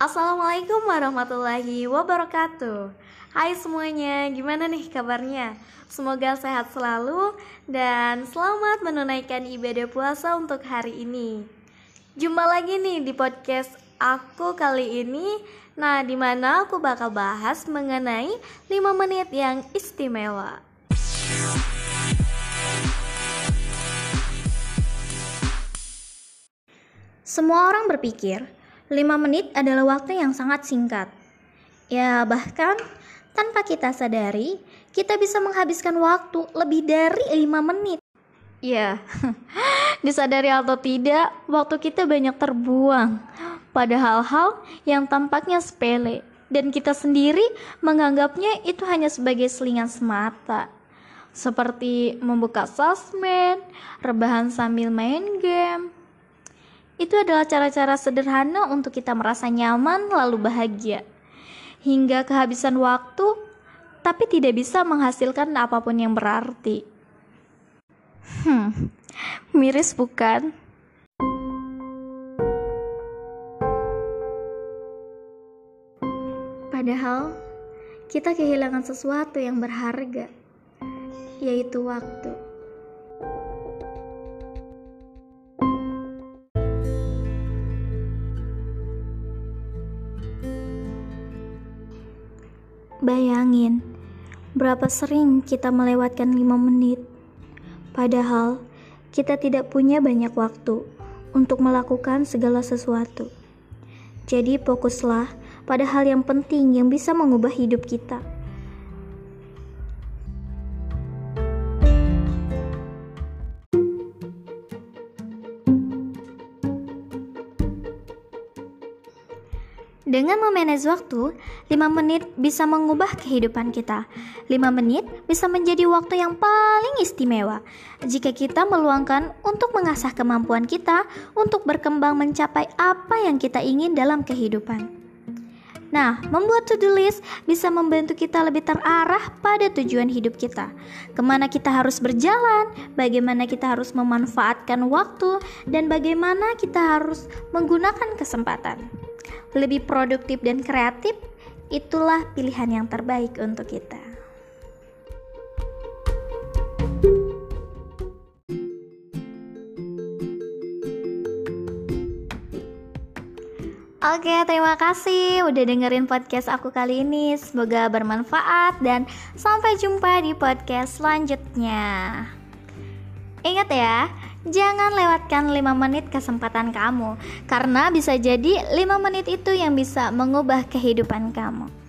Assalamualaikum warahmatullahi wabarakatuh. Hai semuanya, gimana nih kabarnya? Semoga sehat selalu dan selamat menunaikan ibadah puasa untuk hari ini. Jumpa lagi nih di podcast aku kali ini. Nah, di mana aku bakal bahas mengenai 5 menit yang istimewa. Semua orang berpikir 5 menit adalah waktu yang sangat singkat. Ya, bahkan tanpa kita sadari, kita bisa menghabiskan waktu lebih dari 5 menit. Ya, disadari atau tidak, waktu kita banyak terbuang pada hal-hal yang tampaknya sepele dan kita sendiri menganggapnya itu hanya sebagai selingan semata. Seperti membuka sosmed, rebahan sambil main game, itu adalah cara-cara sederhana untuk kita merasa nyaman lalu bahagia. Hingga kehabisan waktu, tapi tidak bisa menghasilkan apa pun yang berarti. Hmm, miris bukan? Padahal, kita kehilangan sesuatu yang berharga, yaitu waktu. Bayangin, berapa sering kita melewatkan lima menit, padahal kita tidak punya banyak waktu untuk melakukan segala sesuatu. Jadi fokuslah pada hal yang penting yang bisa mengubah hidup kita. Dengan memanage waktu, 5 menit bisa mengubah kehidupan kita. 5 menit bisa menjadi waktu yang paling istimewa jika kita meluangkan untuk mengasah kemampuan kita untuk berkembang mencapai apa yang kita ingin dalam kehidupan. Nah, membuat to-do list bisa membantu kita lebih terarah pada tujuan hidup kita. Ke mana kita harus berjalan, bagaimana kita harus memanfaatkan waktu, dan bagaimana kita harus menggunakan kesempatan lebih produktif dan kreatif, itulah pilihan yang terbaik untuk kita. Oke, terima kasih udah dengerin podcast aku kali ini. Semoga bermanfaat dan sampai jumpa di podcast selanjutnya. Ingat ya, Jangan lewatkan 5 menit kesempatan kamu Karena bisa jadi 5 menit itu yang bisa mengubah kehidupan kamu